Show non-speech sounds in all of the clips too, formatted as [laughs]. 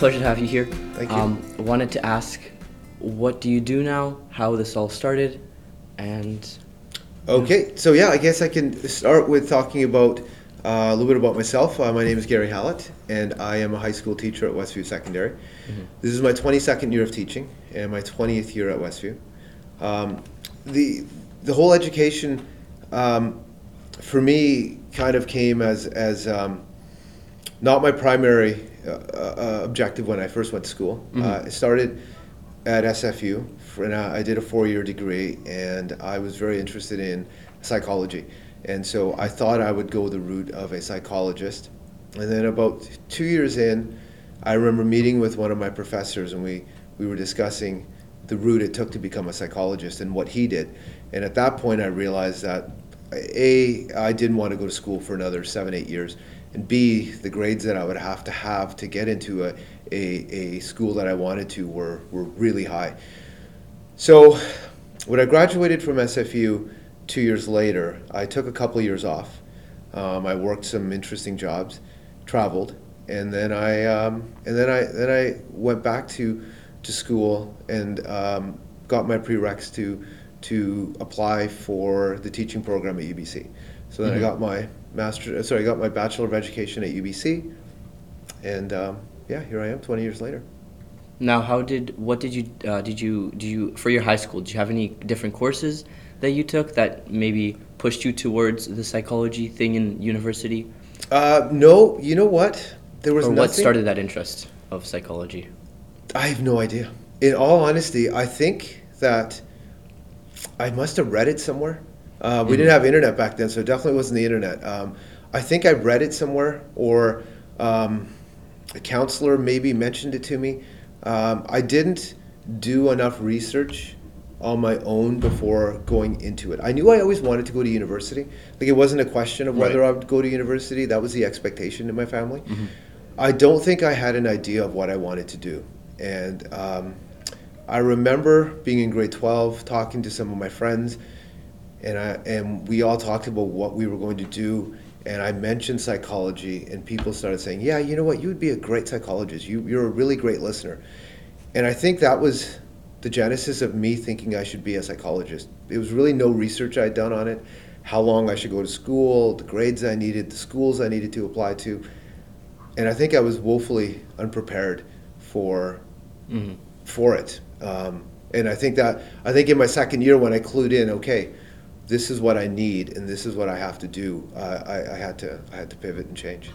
pleasure to have you here. Thank you. Um, wanted to ask, what do you do now? How this all started, and Okay, so yeah, I guess I can start with talking about uh, a little bit about myself. Uh, my name is Gary Hallate, and I am a high school teacher at Westview Secondary. This is my 22nd year of teaching and my 20th year at Westview. Um, the the whole education um, for me kind of came as as um, not my primary uh, uh, objective when I first went to school. Uh, I started at SFU, for, and I I did a four-year degree, and I was very interested in psychology, and so I thought I would go the route of a psychologist. And then about two years in, I remember meeting with one of my professors, and we we were discussing the route it took to become a psychologist and what he did. And at that point, I realized that a I didn't want to go to school for another seven eight years, and b the grades that I would have to have to get into a a, a school that I wanted to were were really high. So when I graduated from SFU two years later, I took a couple of years off. Um, I worked some interesting jobs, traveled, and then I um, and then I then I went back to to school and um, got my prereqs to to apply for the teaching program at UBC. So then I got my master, sorry, I got my bachelor of education at UBC, and um, yeah, here I am, 20 years later. now how did what did you uh, did you do you for your high school? Did you have any different courses that you took that maybe pushed you towards the psychology thing in university, Uh, no, you know what? There was or nothing. what started that interest of psychology? I have no idea. In all honesty, I think that I must have read it somewhere. Uh, we didn't have internet back then, so it definitely wasn't the internet. Um, I think I read it somewhere, or um, a counselor maybe mentioned it to me. Um, I didn't do enough research on my own before going into it. I knew I always wanted to go to university. Like it wasn't a question of whether Right. I would go to university. That was the expectation in my family. I don't think I had an idea of what I wanted to do. And um, I remember being in grade 12, talking to some of my friends, and, I, and we all talked about what we were going to do. And I mentioned psychology, and people started saying, Yeah, you know what? You would be a great psychologist. You, you're a really great listener. And I think that was the genesis of me thinking I should be a psychologist. There was really no research I'd done on it, how long I should go to school, the grades I needed, the schools I needed to apply to. And I think I was woefully unprepared for for it. Um, and I think that I think in my second year when I clued in, okay, this is what I need and this is what I have to do. Uh, I, I had to I had to pivot and change.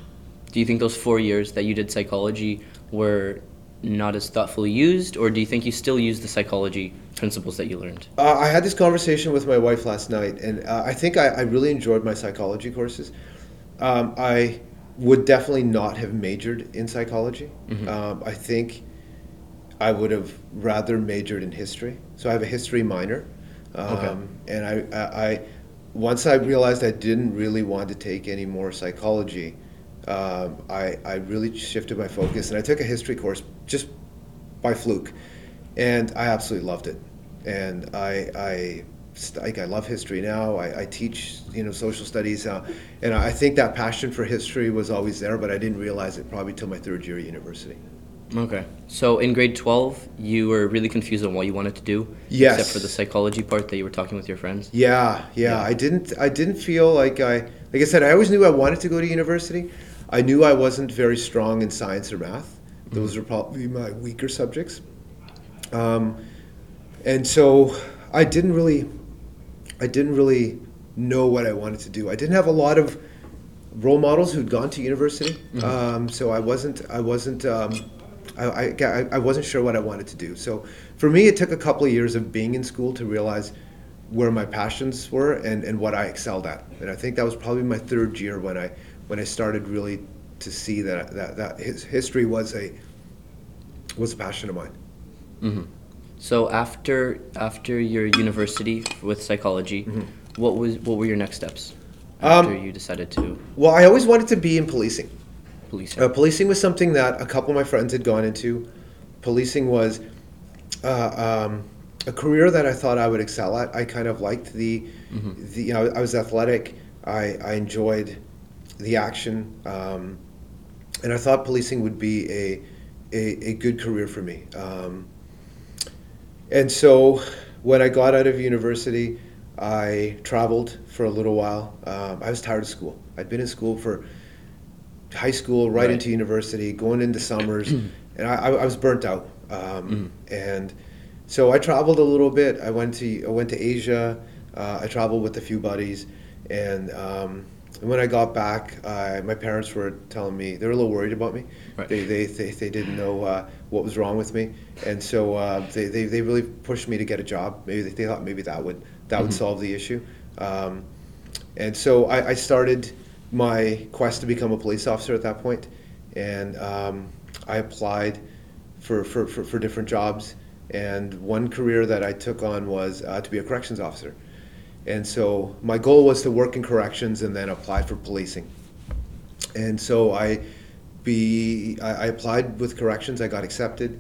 Do you think those four years that you did psychology were not as thoughtfully used, or do you think you still use the psychology principles that you learned? Uh, I had this conversation with my wife last night, and uh, I think I, I really enjoyed my psychology courses. Um, I would definitely not have majored in psychology. Um, I think I would have rather majored in history. So I have a history minor, um, Okay. and I, I, I once I realized I didn't really want to take any more psychology, um, I, I really shifted my focus, and I took a history course just by fluke, and I absolutely loved it. And I, I, like, I love history now. I, I teach, you know, social studies, uh, and I think that passion for history was always there, but I didn't realize it probably till my third year at university. Okay. So in grade 12, you were really confused on what you wanted to do? Yes. Except for the psychology part that you were talking with your friends? Yeah, yeah. I didn't. I didn't feel like I. Like I said, I always knew I wanted to go to university. I knew I wasn't very strong in science or math. Those were probably my weaker subjects. Um, and so I didn't really. I didn't really know what I wanted to do. I didn't have a lot of role models who'd gone to university, um, so I wasn't. I wasn't. Um, I, I, I wasn't sure what I wanted to do. So for me, it took a couple of years of being in school to realize where my passions were and, and what I excelled at. And I think that was probably my third year when I when I started really to see that that, that his history was a was a passion of mine. So after after your university with psychology, what was what were your next steps after Um, you decided to Well, I always wanted to be in policing. Police? Uh, policing was something that a couple of my friends had gone into. Policing was uh, um, a career that I thought I would excel at. I kind of liked the, the you know, I was athletic. I, I enjoyed the action, um, and I thought policing would be a a, a good career for me. Um, and so when I got out of university, I traveled for a little while. Um, I was tired of school. I'd been in school for high school, right, Right. into university, going into summers, [clears throat] and I, I was burnt out. Um, And so I traveled a little bit. I went to I went to Asia. Uh, I traveled with a few buddies, and um, and when I got back, uh, my parents were telling me they were a little worried about me. Right. They, they, they, they didn't know uh, what was wrong with me, and so uh, they, they, they really pushed me to get a job. Maybe they, they thought maybe that would that would solve the issue. Um, and so I, I started my quest to become a police officer at that point, and um, I applied for, for, for, for different jobs. And one career that I took on was uh, to be a corrections officer. And so my goal was to work in corrections and then apply for policing. And so I be I, I applied with corrections. I got accepted,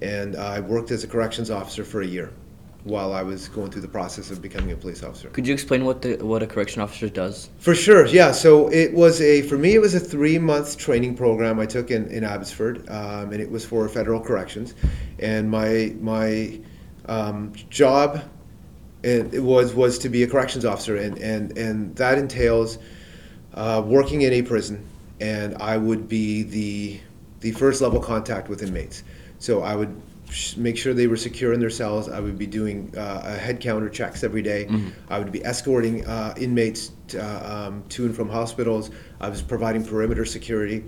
and I worked as a corrections officer for a year while I was going through the process of becoming a police officer. Could you explain what the what a correction officer does? For sure, yeah. So it was a for me it was a three month training program I took in in Abbotsford, um, and it was for federal corrections, and my my um, job and it was was to be a corrections officer, and and and that entails uh, working in a prison, and I would be the the first level contact with inmates. So I would sh- make sure they were secure in their cells. I would be doing uh, a head counter checks every day. I would be escorting uh, inmates to, uh, um, to and from hospitals. I was providing perimeter security.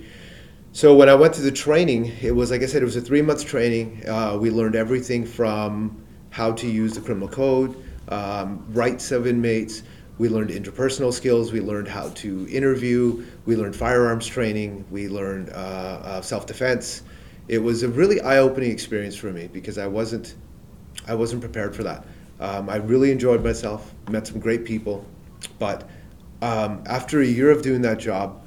So when I went to the training, it was like I said, it was a three month training. Uh, we learned everything from how to use the criminal code, um, rights of inmates. We learned interpersonal skills. We learned how to interview. We learned firearms training. We learned uh, uh, self defense. It was a really eye opening experience for me because I wasn't I wasn't prepared for that. Um, I really enjoyed myself, met some great people, but um, after a year of doing that job,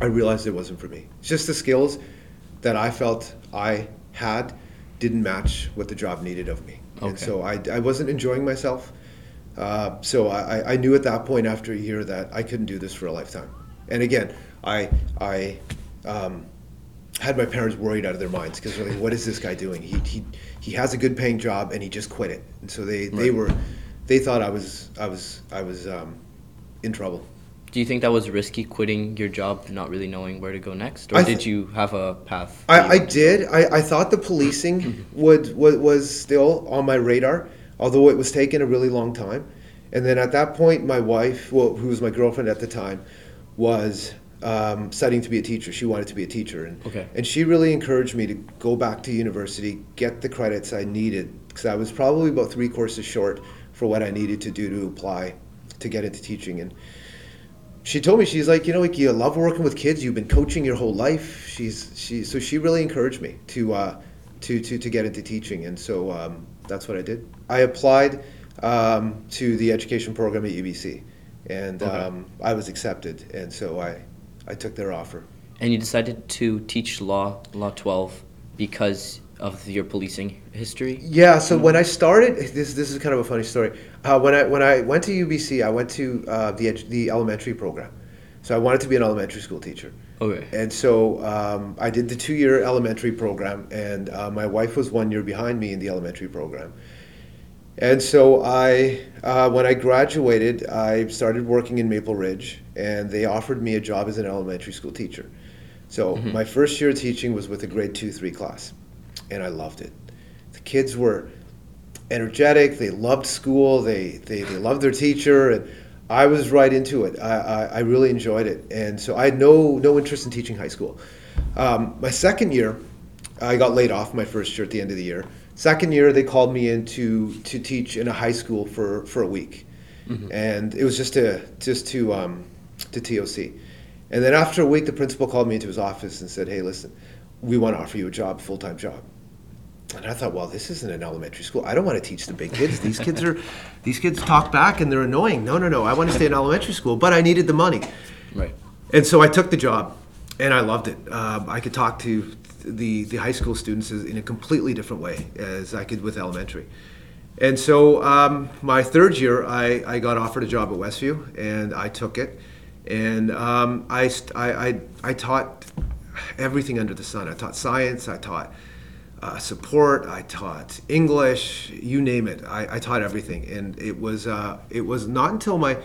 I realized it wasn't for me. It's just the skills that I felt I had didn't match what the job needed of me. And so I, I wasn't enjoying myself. Uh, so I, I knew at that point after a year that I couldn't do this for a lifetime. And again, I, I um, had my parents worried out of their minds because they're like, what is this guy doing? He, he, he has a good paying job and he just quit it. And so they, they were, they thought I was, I was, I was um, in trouble. Do you think that was risky quitting your job, not really knowing where to go next, or th- did you have a path? I, I did. I, I thought the policing [clears throat] would was, was still on my radar, although it was taking a really long time. And then at that point, my wife, well, who was my girlfriend at the time, was um, studying to be a teacher. She wanted to be a teacher, and Okay. and she really encouraged me to go back to university, get the credits I needed, because I was probably about three courses short for what I needed to do to apply to get into teaching. And she told me she's like you know like you love working with kids you've been coaching your whole life she's she so she really encouraged me to uh to to, to get into teaching and so um, that's what i did i applied um, to the education program at ubc and Okay. um, i was accepted and so i i took their offer And you decided to teach law, Law 12, because of your policing history? Yeah. So when I started, this this is kind of a funny story. Uh, when I when I went to UBC, I went to uh, the edu- the elementary program. So I wanted to be an elementary school teacher. Okay. And so um, I did the two year elementary program, and uh, my wife was one year behind me in the elementary program. And so I, uh, when I graduated, I started working in Maple Ridge, and they offered me a job as an elementary school teacher. So my first year of teaching was with a grade two, three class, and I loved it. The kids were energetic. They loved school. They they, they loved their teacher, and I was right into it. I, I, I really enjoyed it, and so I had no no interest in teaching high school. Um, my second year, I got laid off. My first year at the end of the year. Second year, they called me in to to teach in a high school for for a week, and it was just to just to um, to TOC. And then after a week, the principal called me into his office and said, "Hey, listen, we want to offer you a job, full time job." And I thought, well, this isn't an elementary school. I don't want to teach the big kids. These kids are, [laughs] these kids talk back and they're annoying. No, no, no. I want to stay in elementary school, but I needed the money. Right. And so I took the job, and I loved it. Um, I could talk to the the high school students in a completely different way as I could with elementary. And so um, my third year, I, I got offered a job at Westview, and I took it. And um, I, I, I, I taught everything under the sun. I taught science. I taught uh, support. I taught English. You name it. I, I taught everything, and it was uh, it was not until my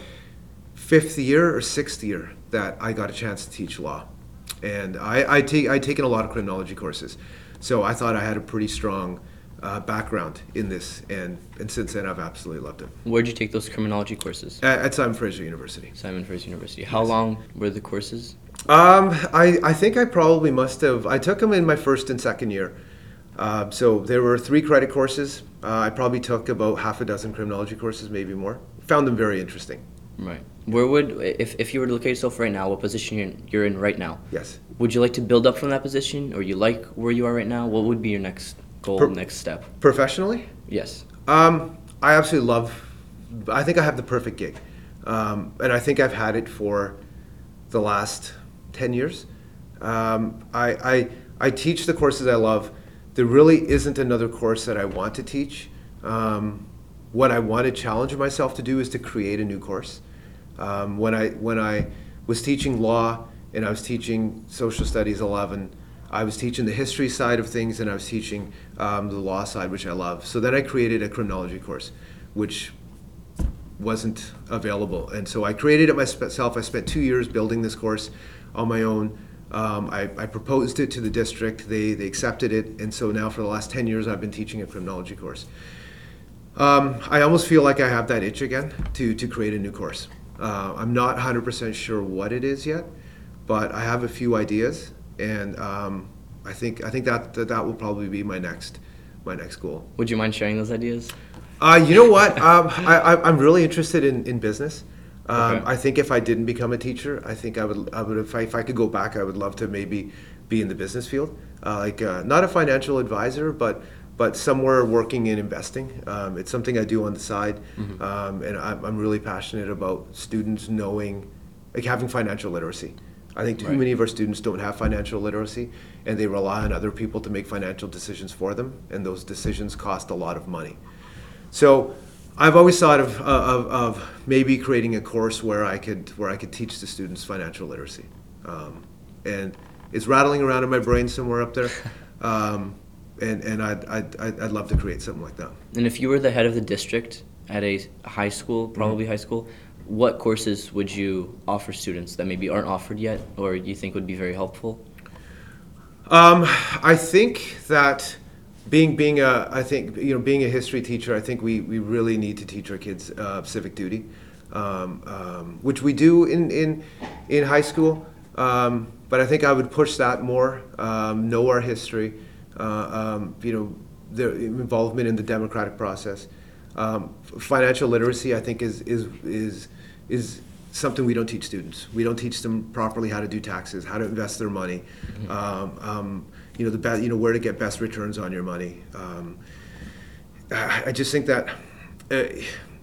fifth year or sixth year that I got a chance to teach law, and I I take I'd taken a lot of criminology courses, so I thought I had a pretty strong uh, background in this, and and since then I've absolutely loved it. Where'd you take those criminology courses? At, at Simon Fraser University. Simon Fraser University. How long were the courses? Um, I, I think I probably must have. I took them in my first and second year. Uh, so there were three credit courses. Uh, I probably took about half a dozen criminology courses, maybe more. Found them very interesting. Right. Where would, if, if you were to look at yourself right now, what position you're in, you're in right now? Yes. Would you like to build up from that position, or you like where you are right now? What would be your next goal, Per- next step? Professionally, Yes. um, I absolutely love. I think I have the perfect gig, um, and I think I've had it for the last ten years. Um, I, I I teach the courses I love. There really isn't another course that I want to teach. Um, what I want to challenge myself to do is to create a new course. Um, when I when I was teaching law and I was teaching social studies 11, I was teaching the history side of things and I was teaching um, the law side, which I love. So then I created a criminology course, which wasn't available, and so I created it myself. I spent two years building this course on my own. Um, I, I proposed it to the district. They they accepted it, and so now for the last ten years, I've been teaching a criminology course. Um, I almost feel like I have that itch again to, to create a new course. Uh, I'm not 100% sure what it is yet, but I have a few ideas, and um, I think I think that, that that will probably be my next my next goal. Would you mind sharing those ideas? Uh, you know what? [laughs] Um, I, I, I'm really interested in, in business. Um, Okay. I think if I didn't become a teacher, I think I would, I would if, I, if I could go back, I would love to maybe be in the business field, uh, like uh, not a financial advisor, but but somewhere working in investing. Um, it's something I do on the side, um, and I'm, I'm really passionate about students knowing, like having financial literacy. I think too Right. many of our students don't have financial literacy, and they rely on other people to make financial decisions for them, and those decisions cost a lot of money. So I've always thought of, of, of maybe creating a course where I could where I could teach the students financial literacy, um, and it's rattling around in my brain somewhere up there, [laughs] um, and and I'd, I'd I'd love to create something like that. And if you were the head of the district at a high school, probably high school, what courses would you offer students that maybe aren't offered yet, or you think would be very helpful? Um, I think that being being a I think you know being a history teacher, I think we, we really need to teach our kids uh, civic duty, um, um, which we do in in in high school. Um, but I think I would push that more. Um, know our history, um, you know, their involvement in the democratic process. Um, financial literacy, I think, is is is is something we don't teach students. We don't teach them properly how to do taxes, how to invest their money, um, um, you know, the be- you know where to get best returns on your money. Um, I I just think that uh,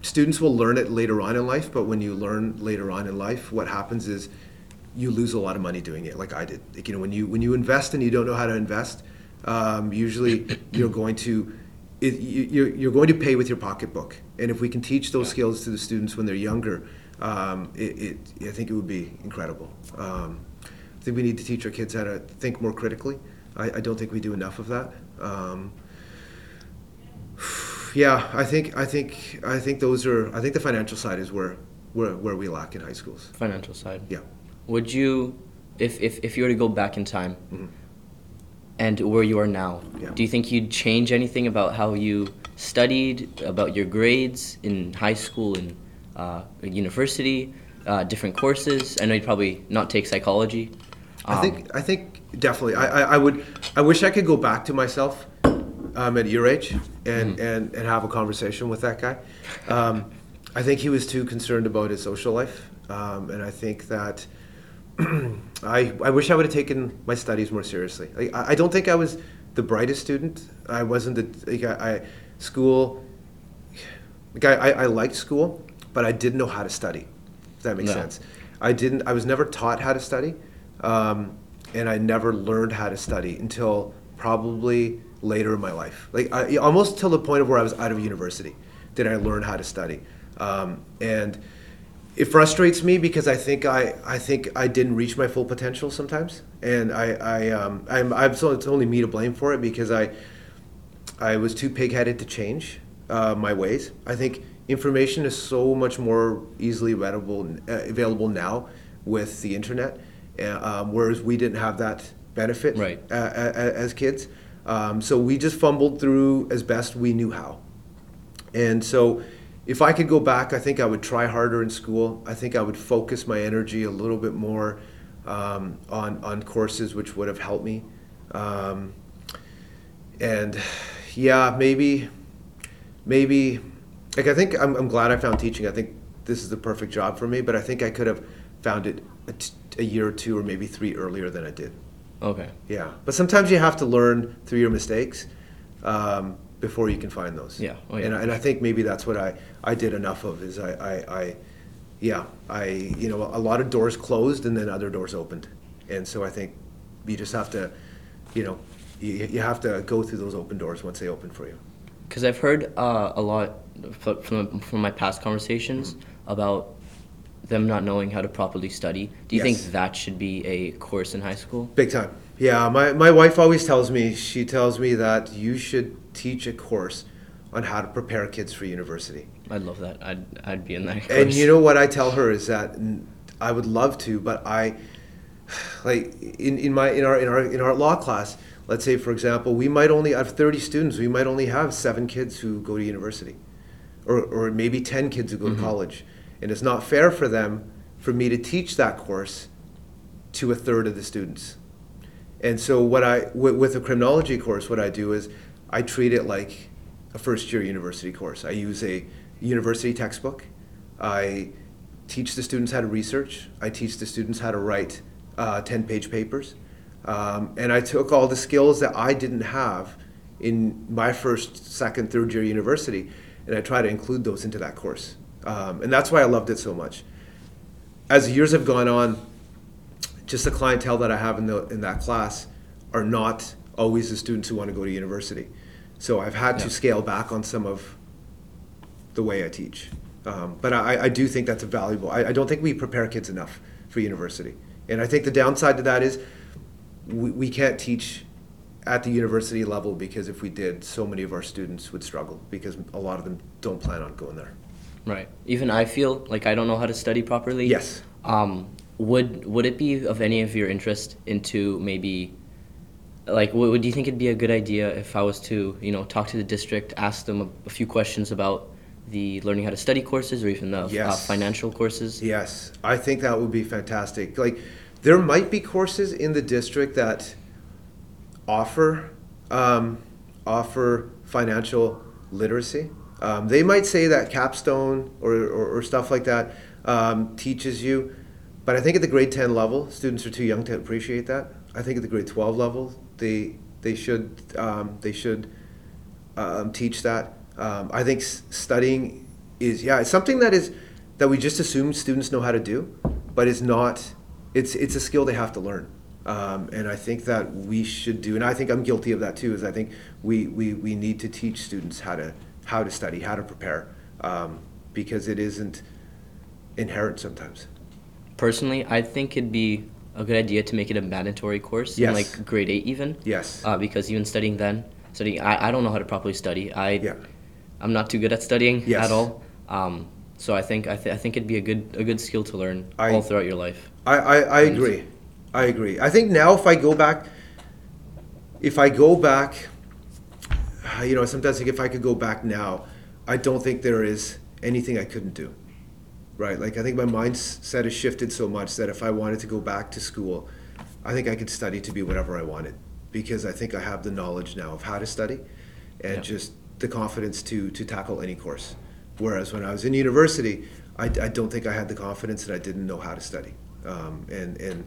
students will learn it later on in life, but when you learn later on in life, what happens is you lose a lot of money doing it, like I did. Like, you know, when you when you invest and you don't know how to invest, um, usually you're going to it, you, you're, you're going to pay with your pocketbook. And if we can teach those skills to the students when they're younger, um, it, it, I think it would be incredible. Um, I think we need to teach our kids how to think more critically. I, I don't think we do enough of that. Um, yeah, I think I think I think those are I think the financial side is where where, where we lack in high schools. Financial side. Yeah. Would you, if, if, if you were to go back in time and where you are now, Yeah. do you think you'd change anything about how you studied, about your grades in high school and uh, university, uh, different courses? I know you'd probably not take psychology. I Um, think I think definitely. I, I, I would. I wish I could go back to myself um, at your age and, and, and have a conversation with that guy. Um, I think he was too concerned about his social life, um, and I think that [clears throat] I I wish I would have taken my studies more seriously. Like, I, I don't think I was the brightest student. I wasn't the like I, I school. Like I, I, I liked school, but I didn't know how to study. If that makes No. sense. I didn't. I was never taught how to study, um, and I never learned how to study until probably later in my life. Like I, almost till the point of where I was out of university, did I learn how to study. Um, and it frustrates me because I think I, I think I didn't reach my full potential sometimes, and I, I um, I'm, I'm so it's only me to blame for it because I, I was too pig-headed to change uh, my ways. I think information is so much more easily readable, uh, available now with the internet, uh, um, whereas we didn't have that benefit Right. uh, as kids. Um, so we just fumbled through as best we knew how. And so, if I could go back, I think I would try harder in school. I think I would focus my energy a little bit more um, on on courses which would have helped me. Um, and yeah, maybe, maybe, like I think I'm, I'm glad I found teaching. I think this is the perfect job for me. But I think I could have found it a, t- a year or two or maybe three earlier than I did. Okay. Yeah, but sometimes you have to learn through your mistakes um, before you can find those. Yeah. Oh, yeah. And, I- and I think maybe that's what I, I did enough of is I, I, I, yeah, I, you know, a lot of doors closed and then other doors opened. And so I think you just have to, you know, you, you have to go through those open doors once they open for you. Because I've heard uh, a lot from from my past conversations Mm-hmm. about them not knowing how to properly study. Do you Yes. think that should be a course in high school? Big time. Yeah, my, my wife always tells me, she tells me that you should teach a course on how to prepare kids for university. I'd love that. I'd I'd be in that course. And you know what I tell her is that I would love to, but I [sighs] like in, in my in our in our in our law class, let's say for example, we might only have 30 students, we might only have 7 kids who go to university. Or or maybe 10 kids who go to mm-hmm. college. And it's not fair for them for me to teach that course to a third of the students. And so what I with, with a criminology course, what I do is I treat it like a first year university course. I use a university textbook. I teach the students how to research. I teach the students how to write uh, ten page papers. Um, and I took all the skills that I didn't have in my first, second, third year university, and I try to include those into that course. Um, and that's why I loved it so much. As years have gone on, just the clientele that I have in the in that class are not always the students who want to go to university. So I've had Yeah. to scale back on some of the way I teach. Um, but I, I do think that's a valuable. I, I don't think we prepare kids enough for university, and I think the downside to that is we, we can't teach at the university level because if we did, so many of our students would struggle because a lot of them don't plan on going there. Right. Even I feel like I don't know how to study properly. Yes. Um, would would it be of any of your interest into maybe, like, would, would you think it'd be a good idea if I was to, you know, talk to the district, ask them a, a few questions about the learning how to study courses or even the uh, financial courses? Yes, I think that would be fantastic. Like, there might be courses in the district that offer um, offer financial literacy. Um, they might say that capstone or, or, or stuff like that um, teaches you, but I think at the grade ten level, students are too young to appreciate that. I think at the grade twelve level, they they should um, they should um, teach that. Um, I think s- studying is yeah, it's something that is that we just assume students know how to do, but it's not. It's it's a skill they have to learn, um, and I think that we should do. And I think I'm guilty of that too. Is I think we we, we need to teach students how to how to study, how to prepare, um, because it isn't inherent sometimes. Personally, I think it'd be a good idea to make it a mandatory course in like grade eight even. Yes. Uh, because even studying then, studying, I, I don't know how to properly study. I Yeah. I'm not too good at studying Yes. at all. Um, so I think I, th- I think it'd be a good a good skill to learn I- all throughout your life. I, I, I agree. I agree. I think now if I go back, if I go back, you know, sometimes if I could go back now, I don't think there is anything I couldn't do. Right? Like I think my mindset has shifted so much that if I wanted to go back to school, I think I could study to be whatever I wanted because I think I have the knowledge now of how to study and Yeah. just the confidence to to tackle any course. Whereas when I was in university, I, I don't think I had the confidence and I didn't know how to study. Um, and and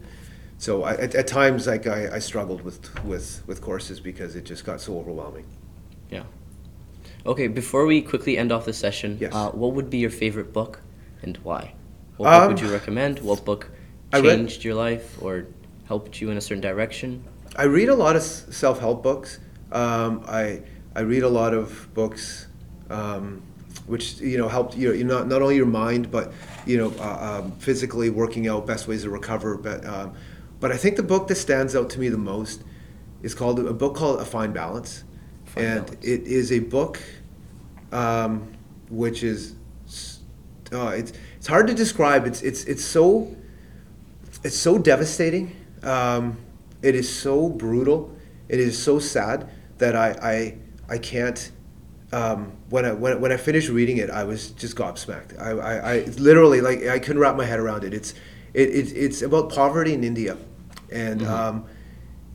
so I, at, at times like I, I struggled with with with courses because it just got so overwhelming. Yeah. Okay, before we quickly end off the session, Yes. uh, what would be your favorite book and why? What book would Um, you recommend? What book I read- changed your life or helped you in a certain direction? I read a lot of self help books. Um, I I read a lot of books um, which you know helped you know not not only your mind but you know uh, um, physically working out best ways to recover. But um, but I think the book that stands out to me the most is called a book called A Fine Balance, Fine and Balance. it is a book um, which is uh, it's it's hard to describe. It's it's it's so it's so devastating. Um, it is so brutal. It is so sad that I I, I can't. Um, when I when, when I finished reading it, I was just gobsmacked. I, I, I literally like I couldn't wrap my head around it. It's it, it it's about poverty in India, and um,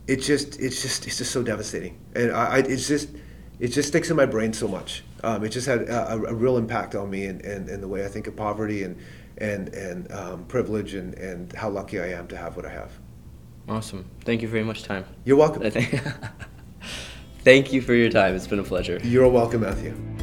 it just it's just it's just so devastating. And I, I it's just it just sticks in my brain so much. Um, it just had a, a, real impact on me and, and, and the way I think of poverty and and and um, privilege and, and how lucky I am to have what I have. Awesome. Thank you very much, time. You're welcome. [laughs] Thank you for your time. It's been a pleasure. You're welcome, Matthew.